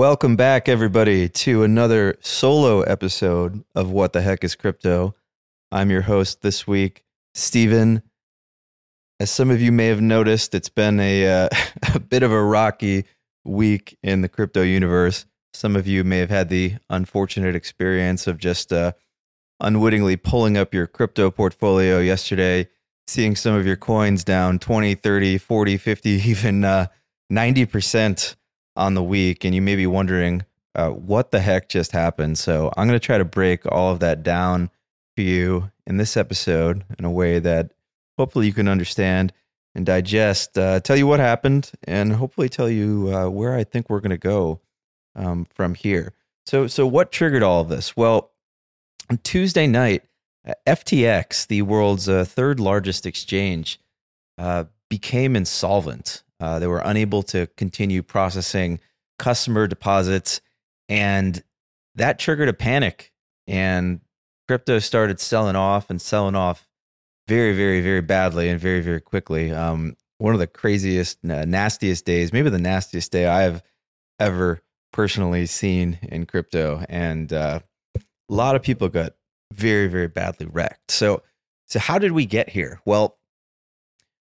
Welcome back, everybody, to another solo episode of What the Heck is Crypto. I'm your host this week, Stephen. As some of you may have noticed, it's been a, uh, a bit of a rocky week in the crypto universe. Some of you may have had the unfortunate experience of just uh, unwittingly pulling up your crypto portfolio yesterday, seeing some of your coins down 20, 30, 40, 50, even uh, 90% on the week. And you may be wondering, uh, what the heck just happened? So I'm going to try to break all of that down for you in this episode in a way that hopefully you can understand and digest. Uh, tell you what happened, and hopefully tell you uh, where I think we're going to go um, from here. So, so what triggered all of this? Well, on Tuesday night, uh, FTX, the world's uh, third largest exchange, uh, became insolvent. Uh, they were unable to continue processing customer deposits, and that triggered a panic. And crypto started selling off and selling off very, very, very badly and very, very quickly. Um, one of the craziest, nastiest days, maybe the nastiest day I have ever personally seen in crypto, and uh, a lot of people got very, very badly wrecked. So, so how did we get here? Well,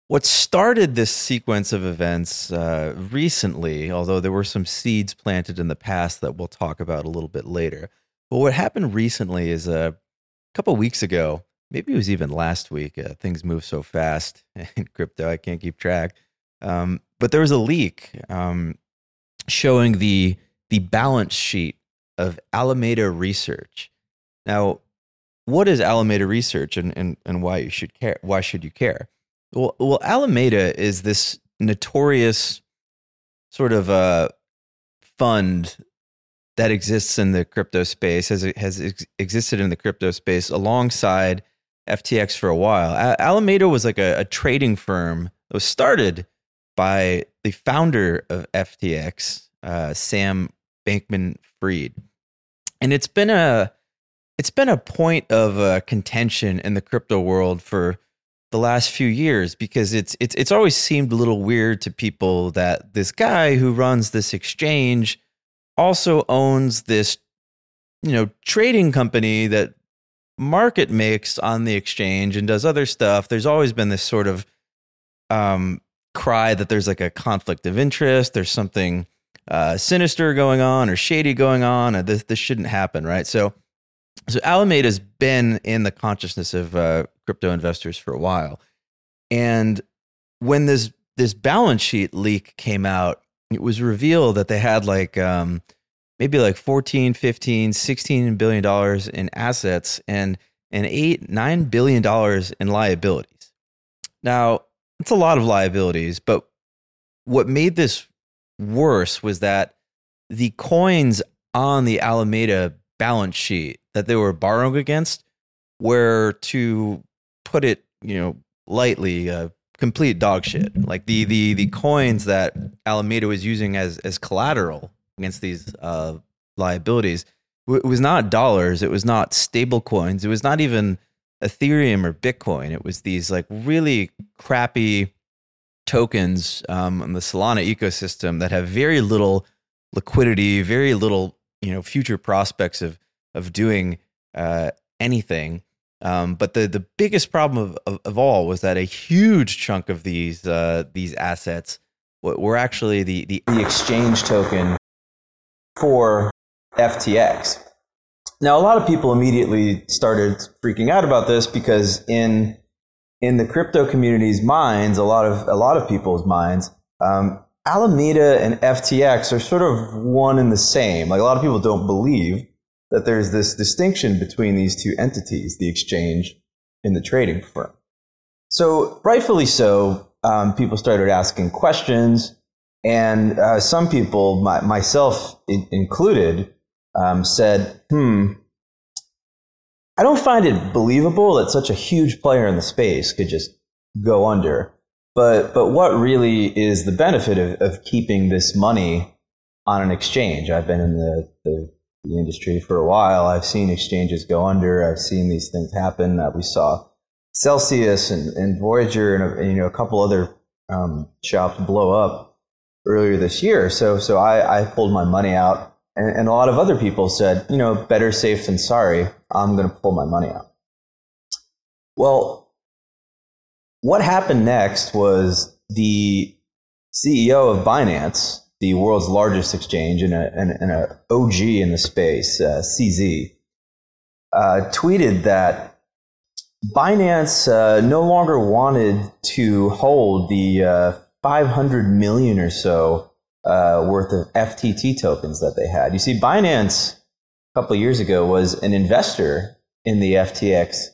what started this sequence of events uh, recently, although there were some seeds planted in the past that we'll talk about a little bit later. But what happened recently is uh, a couple weeks ago, maybe it was even last week. Uh, things move so fast in crypto, I can't keep track. Um, but there was a leak um, showing the the balance sheet of Alameda Research. Now, what is Alameda Research, and and, and why you should care? Why should you care? Well, well, Alameda is this notorious sort of uh, fund that exists in the crypto space, has has ex- existed in the crypto space alongside FTX for a while. A- Alameda was like a, a trading firm that was started by the founder of FTX, uh, Sam Bankman-Fried, and it's been a it's been a point of uh, contention in the crypto world for the last few years because it's it's it's always seemed a little weird to people that this guy who runs this exchange also owns this you know trading company that market makes on the exchange and does other stuff. There's always been this sort of um cry that there's like a conflict of interest. There's something uh sinister going on or shady going on or this this shouldn't happen right? So so Alameda's been in the consciousness of uh, crypto investors for a while, and when this this balance sheet leak came out, it was revealed that they had like um, maybe like 14, 15, 16 billion dollars in assets and and eight, nine billion dollars in liabilities. Now, it's a lot of liabilities, but what made this worse was that the coins on the Alameda balance sheet that they were borrowing against were to put it, you know, lightly, uh, complete dog shit. Like the the the coins that Alameda was using as as collateral against these uh, liabilities it was not dollars. It was not stable coins. It was not even Ethereum or Bitcoin. It was these like really crappy tokens um, on the Solana ecosystem that have very little liquidity, very little you know future prospects of of doing uh, anything. Um, but the the biggest problem of, of, of all was that a huge chunk of these uh, these assets were actually the, the the exchange token for FTX. Now, a lot of people immediately started freaking out about this because in in the crypto community's minds, a lot of a lot of people's minds, um, Alameda and FTX are sort of one and the same. Like a lot of people don't believe that there's this distinction between these two entities, the exchange and the trading firm. So, rightfully so, um, people started asking questions, and uh, some people, my, myself in- included, um, said, "Hmm." I don't find it believable that such a huge player in the space could just go under. But but what really is the benefit of, of keeping this money on an exchange? I've been in the, the, the industry for a while. I've seen exchanges go under. I've seen these things happen. Uh, we saw Celsius and, and Voyager and, and, you know a couple other um, shops blow up earlier this year. So so I, I pulled my money out and, and a lot of other people said, you know, better safe than sorry. I'm going to pull my money out. Well, what happened next was the CEO of Binance, the world's largest exchange and a, and, and a OG in the space, uh, CZ, uh, tweeted that Binance uh, no longer wanted to hold the uh, 500 million or so uh, worth of FTT tokens that they had. You see, Binance a couple years ago was an investor in the FTX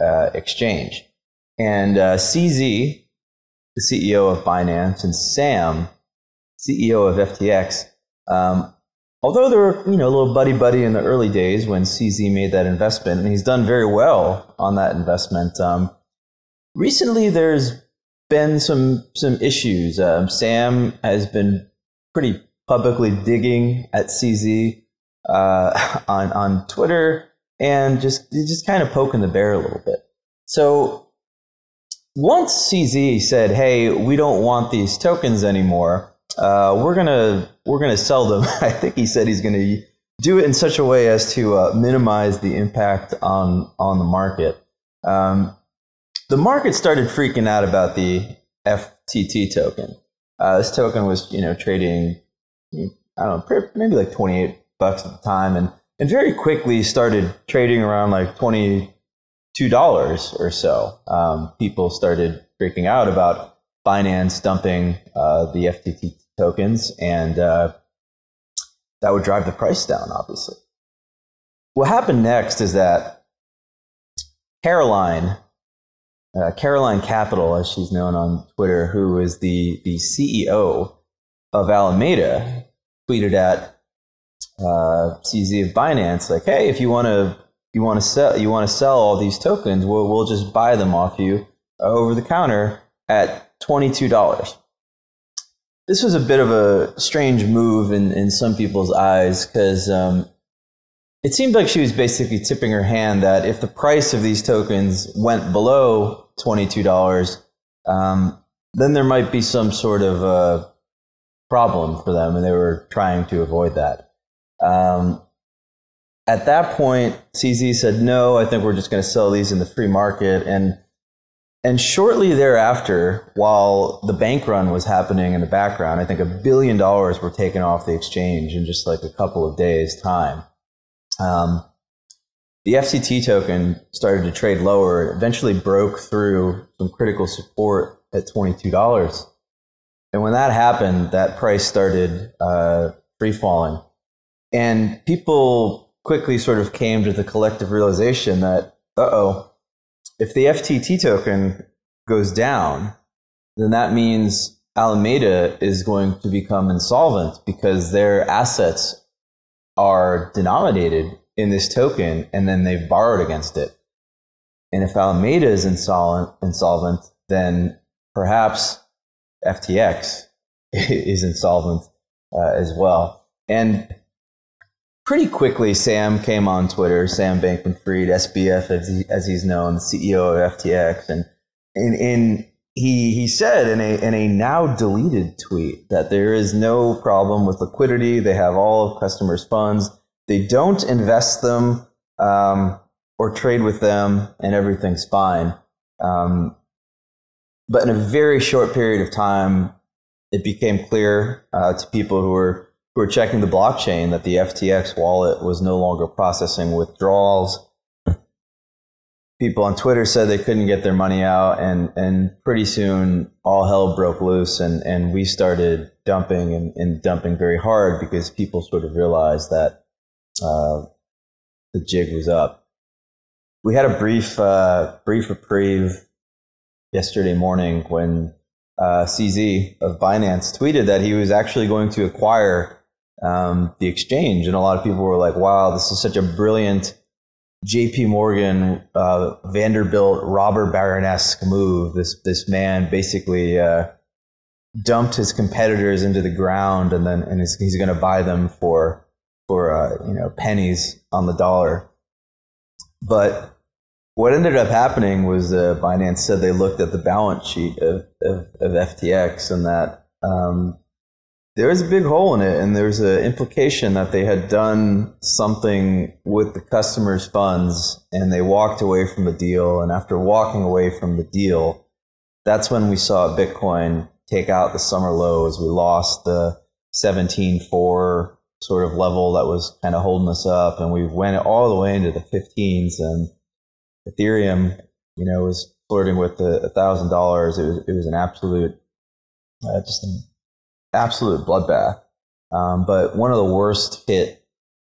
uh, exchange. And CZ, the CEO of Binance, and Sam, CEO of FTX, um, although they were you know a little buddy buddy in the early days when CZ made that investment, and he's done very well on that investment. Um, recently, there's been some some issues. Um, Sam has been pretty publicly digging at CZ uh, on on Twitter and just just kind of poking the bear a little bit. So once CZ said, "Hey, we don't want these tokens anymore. Uh, we're gonna we're gonna sell them," I think he said he's gonna do it in such a way as to uh, minimize the impact on on the market. Um, the market started freaking out about the FTT token. Uh, this token was, you know, trading, I don't know, maybe like 28 bucks at the time, and and very quickly started trading around like 22 dollars or so. Um, people started freaking out about Binance dumping uh, the FTT tokens, and uh, that would drive the price down, obviously. What happened next is that Caroline uh, Caroline Capital, as she's known on Twitter, who is the, the CEO of Alameda, tweeted at uh, CZ of Binance, like, "Hey, if you want to you want to sell you want to sell all these tokens, we'll we'll just buy them off you over the counter at twenty two dollars." This was a bit of a strange move in, in some people's eyes because um, it seemed like she was basically tipping her hand that if the price of these tokens went below $22, um, then there might be some sort of uh, problem for them, and they were trying to avoid that. Um, at that point, CZ said, no, I think we're just going to sell these in the free market. And, and shortly thereafter, while the bank run was happening in the background, I think a billion dollars were taken off the exchange in just like a couple of days' time. Um, the FTT token started to trade lower. Eventually broke through some critical support at $22. And when that happened, that price started uh, free falling. And people quickly sort of came to the collective realization that, uh oh, if the FTT token goes down, then that means Alameda is going to become insolvent because their assets are denominated in this token and then they've borrowed against it. And if Alameda is insolvent, insolvent then perhaps FTX is insolvent uh, as well. And pretty quickly, Sam came on Twitter, Sam Bankman Fried, SBF as, he, as he's known, the CEO of FTX. And, and, and he, he said in a, in a now deleted tweet that there is no problem with liquidity. They have all of customers' funds. They don't invest them um, or trade with them, and everything's fine. Um, but in a very short period of time, it became clear uh, to people who were who were checking the blockchain that the FTX wallet was no longer processing withdrawals. People on Twitter said they couldn't get their money out, and, and pretty soon all hell broke loose, and, and we started dumping and, and dumping very hard because people sort of realized that uh, the jig was up. We had a brief uh, brief reprieve yesterday morning when uh, CZ of Binance tweeted that he was actually going to acquire um, the exchange. And a lot of people were like, wow, this is such a brilliant JP Morgan, uh, Vanderbilt, robber baronesque move. This, this man basically uh, dumped his competitors into the ground and then and he's, he's going to buy them for, for uh, you know, pennies on the dollar. But what ended up happening was uh, Binance said they looked at the balance sheet of, of, of FTX and that um, there was a big hole in it, and there's an implication that they had done something with the customers' funds, and they walked away from the deal. And after walking away from the deal, that's when we saw Bitcoin take out the summer lows. We lost the 17.4 sort of level that was kind of holding us up, and we went all the way into the 15s. And Ethereum, you know, was flirting with the thousand dollars. It was it was an absolute, uh, just an absolute bloodbath. Um, but one of the worst hit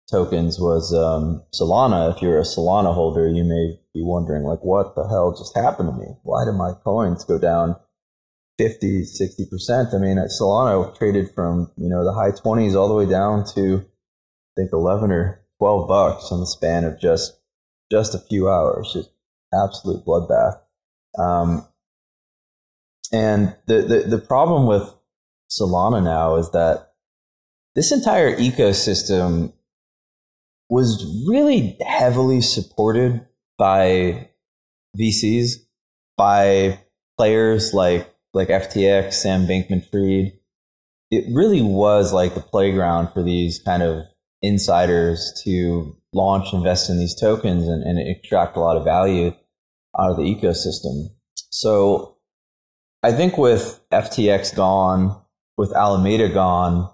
tokens was um, Solana. If you're a Solana holder, you may be wondering, like, what the hell just happened to me? Why did my coins go down 50, 60%? I mean, Solana traded from, you know, the high 20s all the way down to, I think, 11 or 12 bucks in the span of just just a few hours. Just absolute bloodbath. Um, and the, the, the problem with Solana now is that this entire ecosystem was really heavily supported by VCs, by players like like FTX, Sam Bankman-Fried. It really was like the playground for these kind of insiders to launch, invest in these tokens, and, and extract a lot of value out of the ecosystem. So I think with FTX gone, with Alameda gone,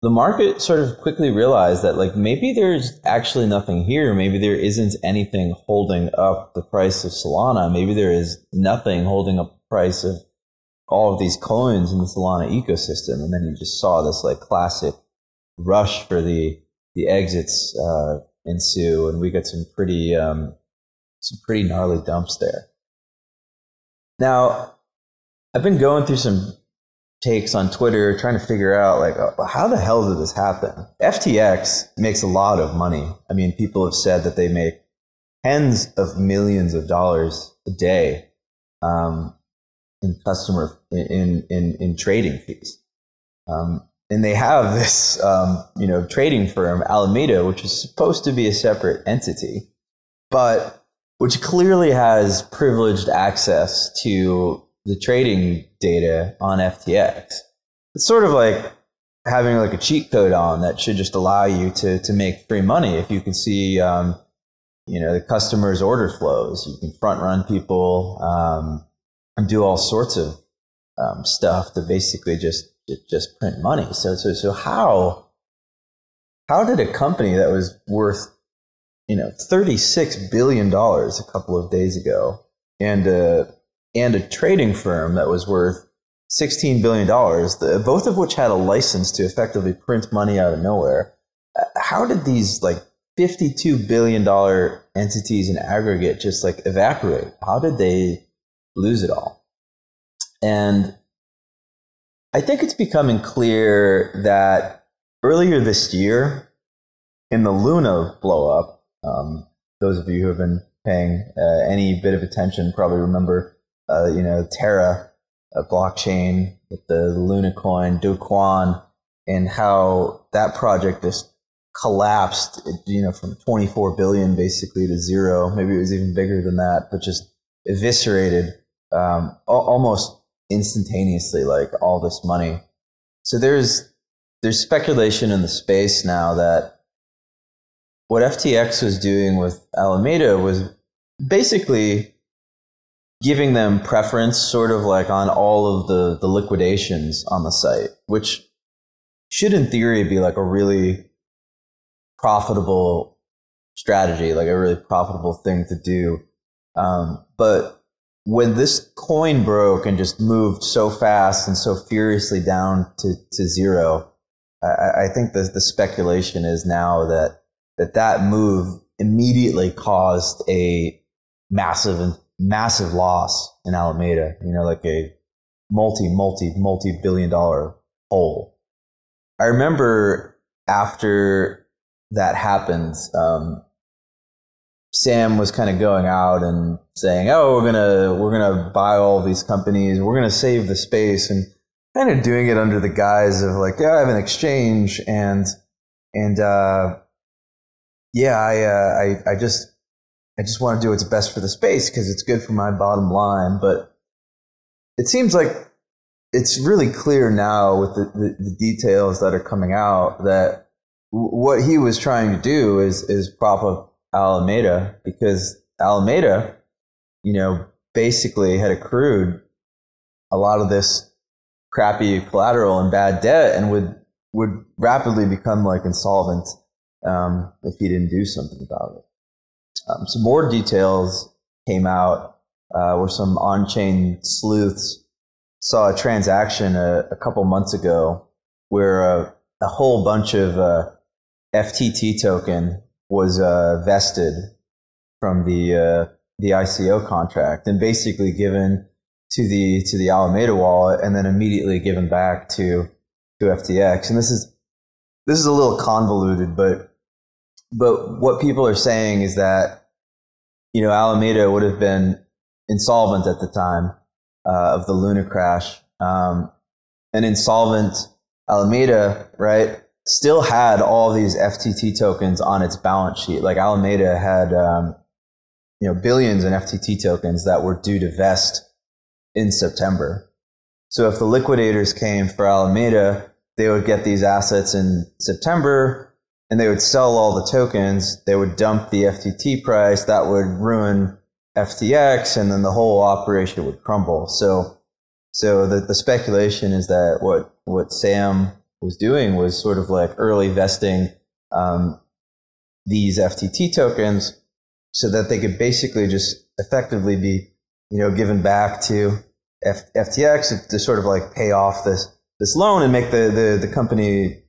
the market sort of quickly realized that like maybe there's actually nothing here. Maybe there isn't anything holding up the price of Solana. Maybe there is nothing holding up the price of all of these coins in the Solana ecosystem. And then you just saw this like classic rush for the the exits uh, ensue, and we got some pretty um, some pretty gnarly dumps there. Now, I've been going through some takes on Twitter trying to figure out like uh, how the hell did this happen? FTX makes a lot of money. I mean, people have said that they make tens of millions of dollars a day um, in customer in in in trading fees. Um, and they have this, um, you know, trading firm Alameda, which is supposed to be a separate entity, but which clearly has privileged access to the trading data on FTX. It's sort of like having like a cheat code on that should just allow you to to make free money if you can see um, you know the customers order flows you can front run people um, and do all sorts of um, stuff to basically just just print money so so so how how did a company that was worth you know 36 billion dollars a couple of days ago and uh, and a trading firm that was worth $16 billion, both of which had a license to effectively print money out of nowhere. How did these like $52 billion entities in aggregate just like evaporate? How did they lose it all? And I think it's becoming clear that earlier this year, in the Luna blowup, um, those of you who have been paying uh, any bit of attention probably remember uh, you know, Terra a blockchain with the Luna coin, Do and how that project just collapsed, you know, from 24 billion basically to zero. Maybe it was even bigger than that, but just eviscerated um, almost instantaneously, like all this money. So there's there's speculation in the space now that what FTX was doing with Alameda was basically giving them preference, sort of like on all of the the liquidations on the site, which should in theory be like a really profitable strategy, like a really profitable thing to do. Um, but when this coin broke and just moved so fast and so furiously down to, to zero, I, I think the, the speculation is now that, that that move immediately caused a massive, massive loss in Alameda, you know, like a multi, multi, multi billion dollar hole. I remember after that happens, um, Sam was kind of going out and saying, "Oh, we're gonna we're gonna buy all these companies. We're gonna save the space," and kind of doing it under the guise of like, "Yeah, I have an exchange," and and uh, yeah, I, uh, I I just I just want to do what's best for the space because it's good for my bottom line. But it seems like it's really clear now with the, the, the details that are coming out that what he was trying to do is is prop up Alameda because Alameda, you know, basically had accrued a lot of this crappy collateral and bad debt, and would would rapidly become like insolvent um, if he didn't do something about it. Um, some more details came out uh, where some on-chain sleuths saw a transaction a, a couple months ago where uh, a whole bunch of uh, FTT token was uh, vested from the uh, the ICO contract and basically given to the to the Alameda wallet and then immediately given back to to FTX. And this is this is a little convoluted, but but what people are saying is that you know Alameda would have been insolvent at the time uh, of the Luna crash. Um, an insolvent Alameda, right, still had all these FTT tokens on its balance sheet. Like Alameda had, um, you know, billions in FTT tokens that were due to vest in September. So if the liquidators came for Alameda, they would get these assets in September and they would sell all the tokens. They would dump the FTT price. That would ruin FTX and then the whole operation would crumble. So, so the, the speculation is that what, what Sam was doing was sort of like early vesting um, these FTT tokens so that they could basically just effectively be, you know, given back to F- FTX to sort of like pay off this this loan and make the, the, the company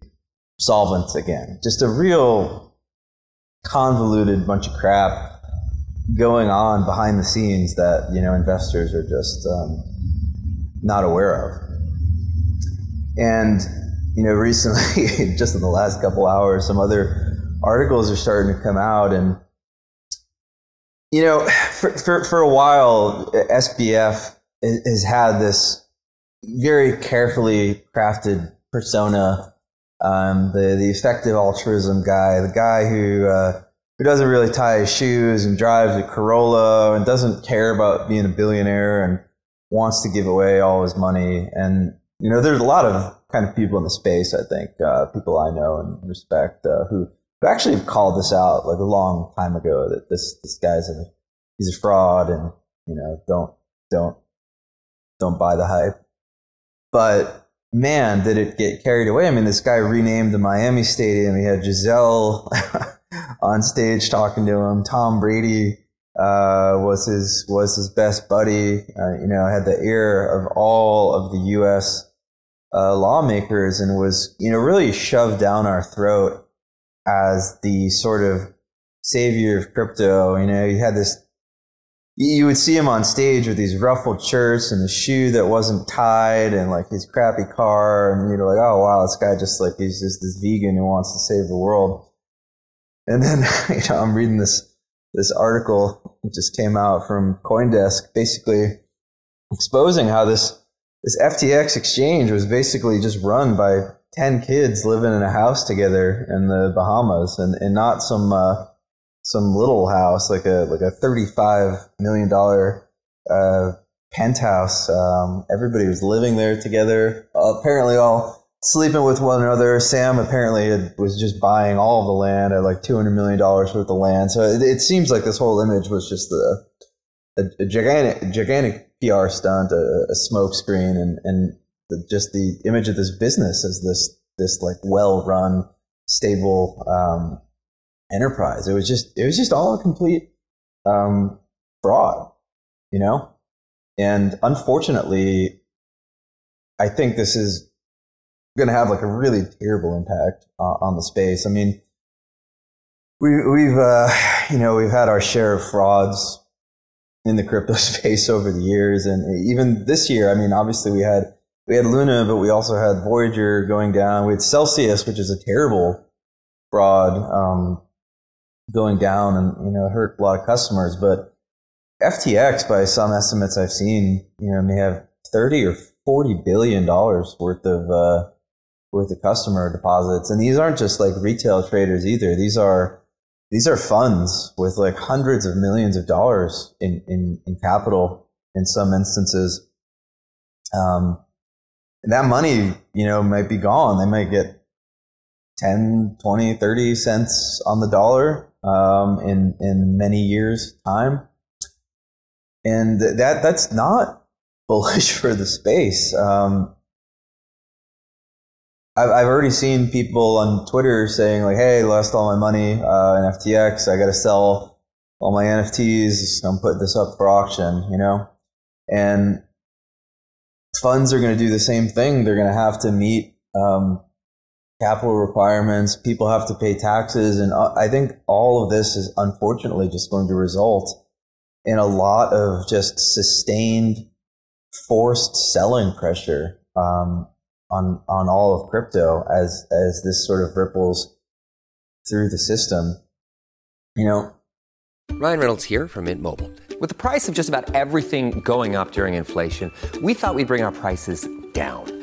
solvent again. Just a real convoluted bunch of crap going on behind the scenes that you know investors are just um, not aware of. And you know, recently, just in the last couple hours, some other articles are starting to come out, and you know, for for, for a while, SBF has had this very carefully crafted persona, um, the the effective altruism guy, the guy who uh, who doesn't really tie his shoes and drives a Corolla and doesn't care about being a billionaire and wants to give away all his money. And you know, there's a lot of kind of people in the space, I think, uh, people I know and respect, uh, who, who actually have called this out like a long time ago that this, this guy's a, he's a fraud and, you know, don't, don't, don't buy the hype. But man, did it get carried away. I mean, this guy renamed the Miami Stadium. He had Gisele on stage talking to him. Tom Brady uh, was his was his best buddy. Uh, you know, had the ear of all of the U.S uh, lawmakers and was, you know, really shoved down our throat as the sort of savior of crypto. You know, you had this, you would see him on stage with these ruffled shirts and a shoe that wasn't tied and like his crappy car. And you're like, oh, wow, this guy just like, he's just this vegan who wants to save the world. And then, you know, I'm reading this, this article that just came out from Coindesk, basically exposing how this this FTX exchange was basically just run by ten kids living in a house together in the Bahamas, and, and not some uh, some little house like a like a thirty five million dollar uh, penthouse. Um, everybody was living there together. Uh, apparently, all sleeping with one another. Sam apparently had, was just buying all of the land at like two hundred million dollars worth of land. So it, it seems like this whole image was just the a, a gigantic gigantic PR stunt, a, a smoke screen, and and the, just the image of this business as this this like well run, stable um, enterprise. It was just it was just all a complete um, fraud, you know. And unfortunately, I think this is going to have like a really terrible impact uh, on the space. I mean, we, we've uh, you know we've had our share of frauds in the crypto space over the years, and even this year. I mean, obviously we had we had Luna, but we also had Voyager going down. We had Celsius, which is a terrible fraud um, going down, and you know hurt a lot of customers. But FTX, by some estimates I've seen, you know, may have thirty or forty billion dollars worth of uh, worth of customer deposits, and these aren't just like retail traders either. These are these are funds with like hundreds of millions of dollars in in, in capital in some instances. Um, and that money, you know, might be gone. They might get 10, 20, 30 cents on the dollar um, in in many years' time, and that that's not bullish for the space. Um, I've I've already seen people on Twitter saying like, "Hey, lost all my money uh, in FTX. I got to sell all my NFTs. I'm putting this up for auction." You know, and funds are going to do the same thing. They're going to have to meet um, capital requirements. People have to pay taxes, and uh, I think all of this is unfortunately just going to result in a lot of just sustained, forced selling pressure um, on on all of crypto as as this sort of ripples through the system. You know, Ryan Reynolds here from Mint Mobile. With the price of just about everything going up during inflation, we thought we'd bring our prices down.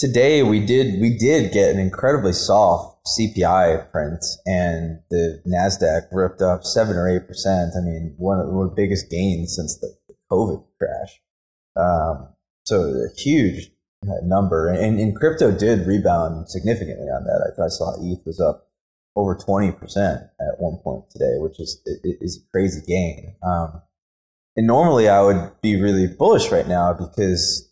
today we did we did get an incredibly soft CPI print, and the Nasdaq ripped up seven or eight percent. I mean, one of the biggest gains since the COVID crash. Um, so a huge uh, number, and, and crypto did rebound significantly on that. I, I saw ETH was up over twenty percent at one point today, which is is a crazy gain. Um, and normally I would be really bullish right now because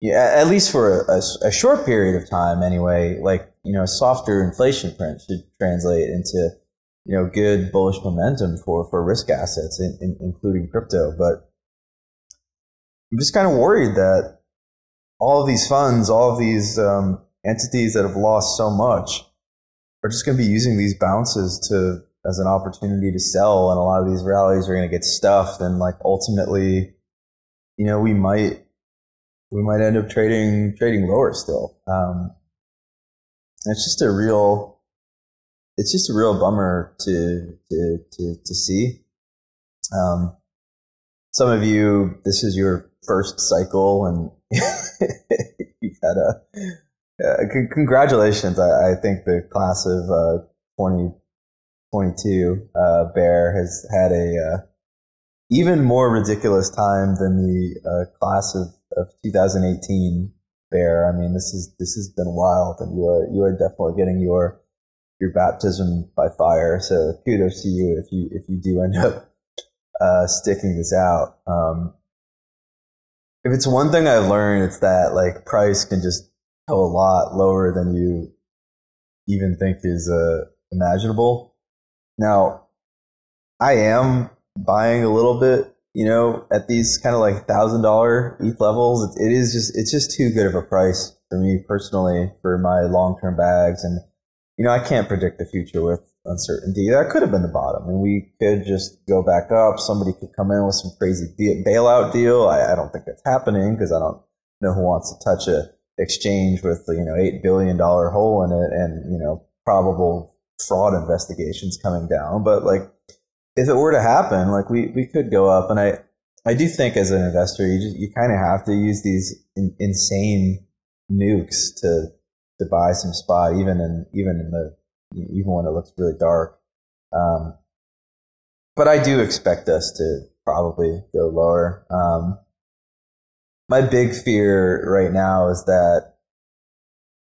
yeah, at least for a, a, a short period of time anyway, like, you know, a softer inflation print should translate into, you know, good bullish momentum for, for risk assets, in, in, including crypto. But I'm just kind of worried that all of these funds, all of these um, entities that have lost so much are just going to be using these bounces to as an opportunity to sell. And a lot of these rallies are going to get stuffed. And like ultimately, you know, we might we might end up trading trading lower still. Um, it's just a real, it's just a real bummer to to to, to see. Um, some of you, this is your first cycle, and you've had uh, congratulations. I, I think the class of uh, 2022 uh, bear has had a uh, even more ridiculous time than the uh, class of, of 2018 bear. I mean, this is this has been wild, and you are you are definitely getting your your baptism by fire. So kudos to you if you if you do end up uh, sticking this out. Um, if it's one thing I've learned, it's that like price can just go a lot lower than you even think is uh, imaginable. Now, I am buying a little bit, you know, at these kind of like thousand dollar ETH levels. It, is just it's just too good of a price for me personally for my long term bags, and you know, I can't predict the future with uncertainty. That could have been the bottom, and we could just go back up. Somebody could come in with some crazy bailout deal. I, I don't think that's happening because I don't know who wants to touch a exchange with you know eight billion dollar hole in it, and you know probable fraud investigations coming down. But like, if it were to happen, like we we could go up, and I I do think as an investor, you just you kind of have to use these in, insane nukes to to buy some spot, even in even in the even when it looks really dark. Um, but I do expect us to probably go lower. Um, my big fear right now is that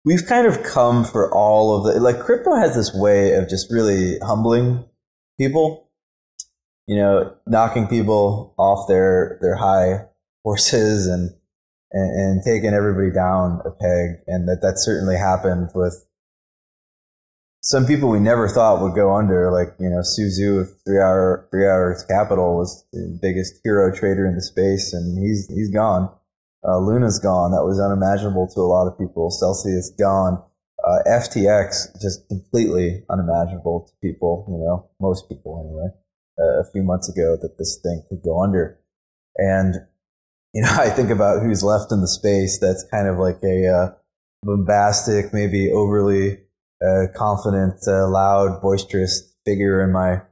we've kind of come for all of the like crypto has this way of just really humbling people you know knocking people off their their high horses and and, and taking everybody down a peg and that that certainly happened with some people we never thought would go under like you know Su Zhu of three hour Three Arrows Capital was the biggest hero trader in the space and he's he's gone uh, Luna's gone. That was unimaginable to a lot of people. Celsius gone. Uh, FTX just completely unimaginable to people. You know, most people anyway. Uh, a few months ago, that this thing could go under, and you know, I think about who's left in the space. That's kind of like a uh, bombastic, maybe overly uh, confident, uh, loud, boisterous figure in my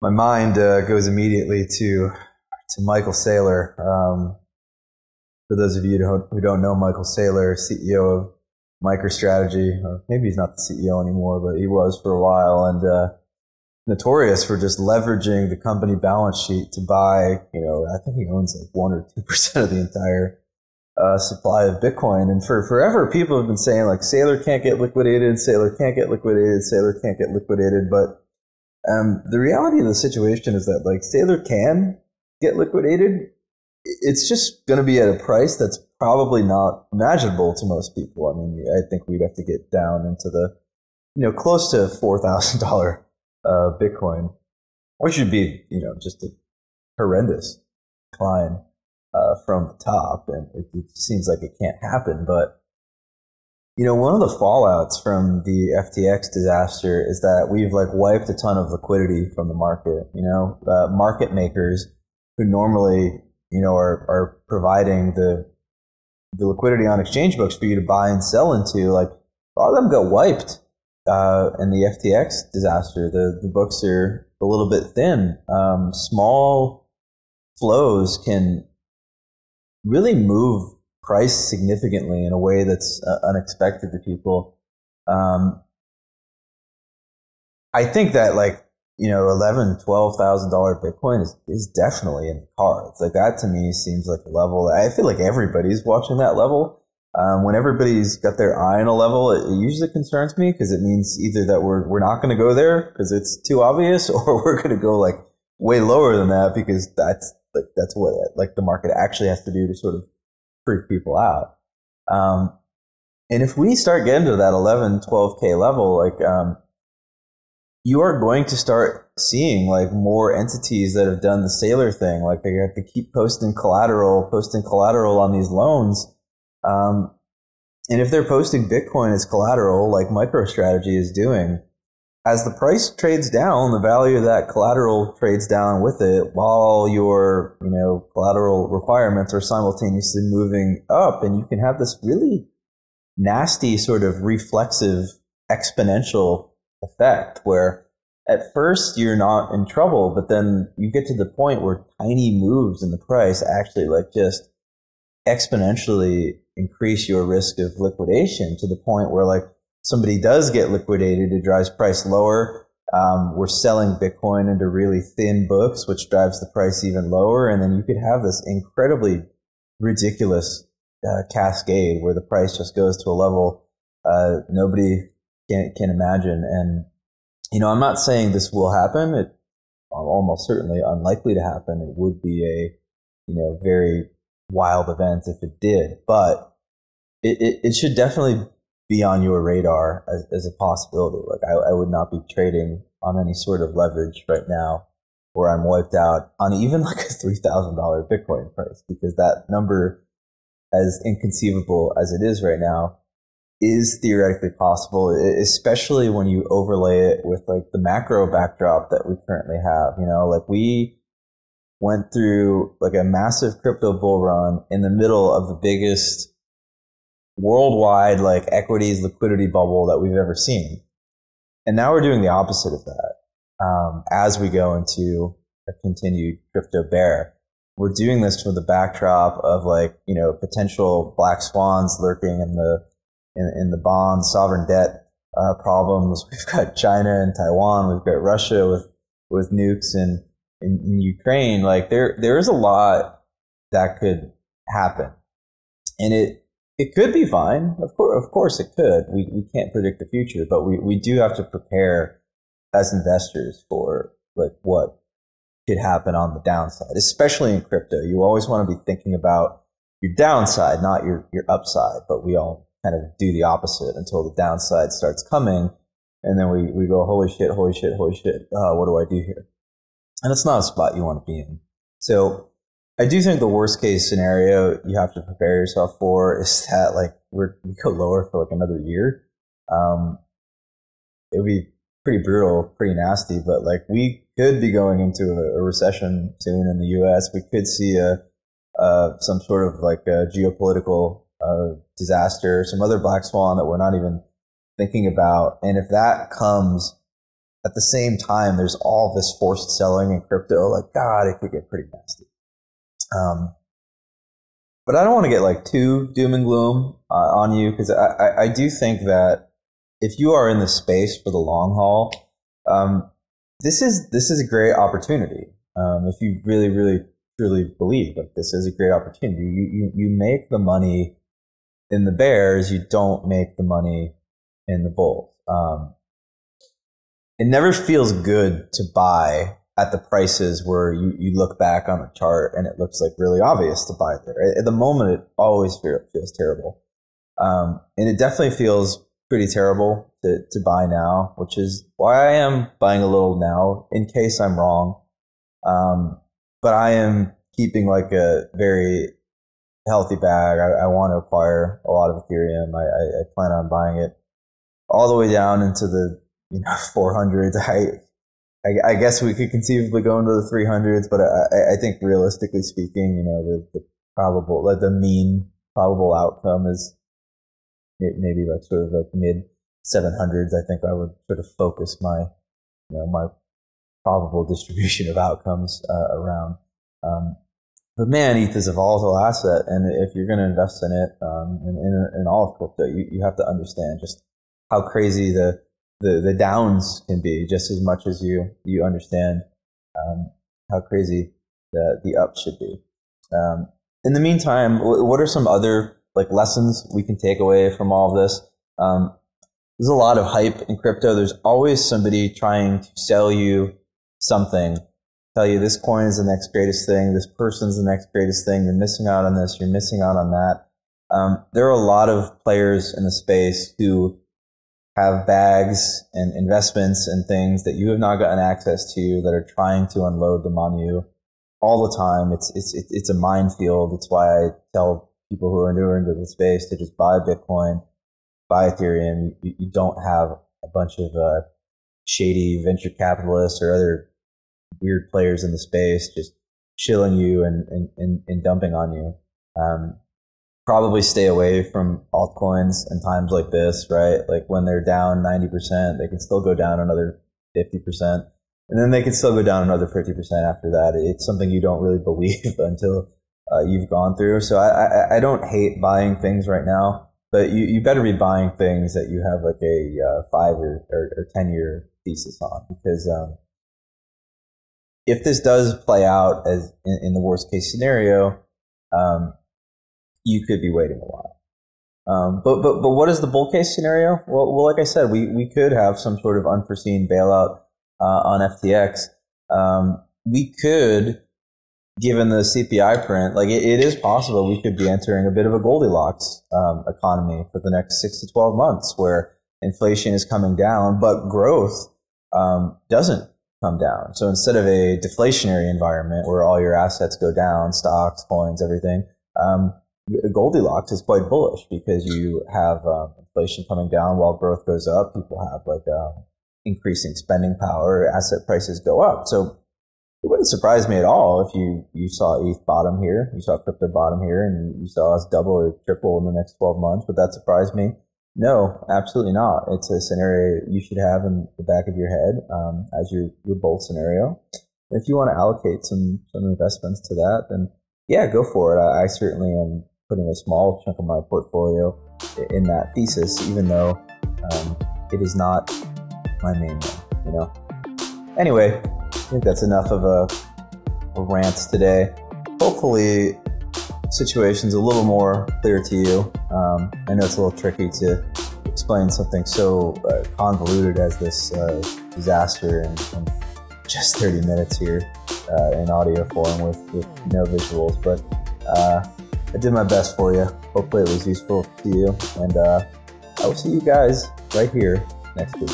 my mind goes immediately to to Michael Saylor. Um, for those of you who don't know Michael Saylor, CEO of MicroStrategy, maybe he's not the CEO anymore, but he was for a while, and uh, notorious for just leveraging the company balance sheet to buy. You know, I think he owns like one or two percent of the entire uh, supply of Bitcoin. And for forever, people have been saying like Saylor can't get liquidated, Saylor can't get liquidated, Saylor can't get liquidated. But um, the reality of the situation is that like Saylor can get liquidated it's just going to be at a price that's probably not imaginable to most people. I mean, I think we'd have to get down into the, you know, close to four thousand dollar uh, Bitcoin, which would be, you know, just a horrendous decline uh, from the top, and it, it seems like it can't happen. But you know, one of the fallouts from the FTX disaster is that we've like wiped a ton of liquidity from the market. You know, uh, market makers who normally you know, are, are providing the the liquidity on exchange books for you to buy and sell into, like a lot of them got wiped uh, in the FTX disaster. The the books are a little bit thin. Um, small flows can really move price significantly in a way that's uh, unexpected to people. Um, I think that like you know, eleven, twelve thousand dollar Bitcoin is, is definitely in the cards. Like that to me seems like a level. I feel like everybody's watching that level. Um, when everybody's got their eye on a level, it, it usually concerns me because it means either that we're we're not going to go there because it's too obvious, or we're going to go like way lower than that because that's like that's what like the market actually has to do to sort of freak people out. Um, and if we start getting to that 11, 12k level, like um, you are going to start seeing like more entities that have done the Saylor thing. Like they have to keep posting collateral, posting collateral on these loans. Um, and if they're posting Bitcoin as collateral, like MicroStrategy is doing, as the price trades down, the value of that collateral trades down with it, while your you know collateral requirements are simultaneously moving up, and you can have this really nasty sort of reflexive exponential effect where at first you're not in trouble, but then you get to the point where tiny moves in the price actually like just exponentially increase your risk of liquidation to the point where like somebody does get liquidated, it drives price lower. Um, we're selling Bitcoin into really thin books, which drives the price even lower. And then you could have this incredibly ridiculous uh, cascade where the price just goes to a level uh, nobody can, can imagine. And, you know, I'm not saying this will happen. It's almost certainly unlikely to happen. It would be a, you know, very wild events if it did, but it, it, it should definitely be on your radar as, as a possibility. Like I, I would not be trading on any sort of leverage right now where I'm wiped out on even like a $3,000 Bitcoin price because that number, as inconceivable as it is right now, is theoretically possible, especially when you overlay it with like the macro backdrop that we currently have. You know, like we went through like a massive crypto bull run in the middle of the biggest worldwide like equities liquidity bubble that we've ever seen. And now we're doing the opposite of that. Um, as we go into a continued crypto bear, we're doing this with the backdrop of like, you know, potential black swans lurking in the, in, in the bond sovereign debt uh, problems. We've got China and Taiwan. We've got Russia with, with nukes and in, in Ukraine. Like there, there is a lot that could happen and it, it could be fine. Of course, of course it could. We, we can't predict the future, but we, we do have to prepare as investors for like what could happen on the downside, especially in crypto. You always want to be thinking about your downside, not your, your upside, but we all kind of do the opposite until the downside starts coming. And then we, we go, holy shit, holy shit, holy shit. Uh, what do I do here? And it's not a spot you want to be in. So I do think the worst case scenario you have to prepare yourself for is that like we're, we go lower for like another year. Um, it would be pretty brutal, pretty nasty, but like we could be going into a, a recession soon in the U.S. We could see a, uh, some sort of like a geopolitical uh, disaster, some other black swan that we're not even thinking about. And if that comes at the same time, there's all this forced selling in crypto. Like God, it could get pretty nasty. Um, but I don't want to get like too doom and gloom uh, on you because I, I, I do think that if you are in the space for the long haul, um, this is this is a great opportunity. Um, if you really, really, truly believe like this is a great opportunity, you, you you make the money in the bears. You don't make the money in the bulls. Um, it never feels good to buy at the prices where you, you look back on the chart and it looks like really obvious to buy there. At the moment, it always feels terrible. Um, and it definitely feels pretty terrible to, to buy now, which is why I am buying a little now in case I'm wrong. Um, but I am keeping like a very healthy bag. I, I want to acquire a lot of Ethereum. I, I, I plan on buying it all the way down into the you know 400s. I I, guess we could conceivably go into the 300s, but I, I think realistically speaking, you know, the, the probable, like the mean probable outcome is maybe like sort of like mid 700s. I think I would sort of focus my, you know, my probable distribution of outcomes uh, around. Um, but man, ETH is a volatile asset, and if you're going to invest in it, um, in, in, in all of crypto, you, you have to understand just how crazy the the, the downs can be just as much as you you understand um, how crazy the the up should be. Um, in the meantime, what are some other like lessons we can take away from all of this? Um, there's a lot of hype in crypto. There's always somebody trying to sell you something, tell you this coin is the next greatest thing, this person's the next greatest thing. You're missing out on this. You're missing out on that. Um, there are a lot of players in the space who have bags and investments and things that you have not gotten access to that are trying to unload them on you all the time. It's it's it's a minefield. It's why I tell people who are newer into the space to just buy Bitcoin, buy Ethereum. You, you don't have a bunch of uh, shady venture capitalists or other weird players in the space just shilling you and and, and, and dumping on you. Um, probably stay away from altcoins in times like this, right? Like when they're down 90%, they can still go down another 50%. And then they can still go down another 50% after that. It's something you don't really believe until uh, you've gone through. So I, I, I, don't hate buying things right now, but you, you better be buying things that you have like a uh, five or, or, or, 10 year thesis on because um, if this does play out as in, in the worst case scenario, um, you could be waiting a while. Um, but but but what is the bull case scenario? Well, well, like I said, we we could have some sort of unforeseen bailout uh, on FTX. Um, we could, given the CPI print, like it, it is possible we could be entering a bit of a Goldilocks um, economy for the next six to twelve months, where inflation is coming down, but growth um, doesn't come down. So instead of a deflationary environment where all your assets go down, stocks, coins, everything, um, Goldilocks is quite bullish because you have um, inflation coming down while growth goes up, people have like uh, increasing spending power, asset prices go up. So it wouldn't surprise me at all if you, you saw ETH bottom here, you saw crypto bottom here, and you saw us double or triple in the next 12 months. Would that surprise me? No, absolutely not. It's a scenario you should have in the back of your head um, as your, your bull scenario. If you want to allocate some, some investments to that, then yeah, go for it. I, I certainly am putting a small chunk of my portfolio in that thesis, even though um, it is not my main one, you know? Anyway, I think that's enough of a, a rant today. Hopefully, situation's a little more clear to you. Um, I know it's a little tricky to explain something so uh, convoluted as this uh, disaster in, in, just 30 minutes here uh, in audio form with, with no visuals, but uh, I did my best for you. Hopefully, it was useful to you, and uh, I will see you guys right here next week.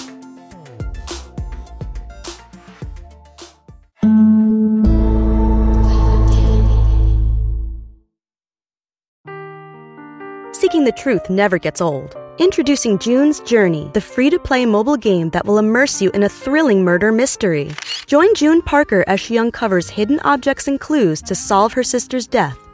Seeking the truth never gets old. Introducing June's Journey, the free to play mobile game that will immerse you in a thrilling murder mystery. Join June Parker as she uncovers hidden objects and clues to solve her sister's death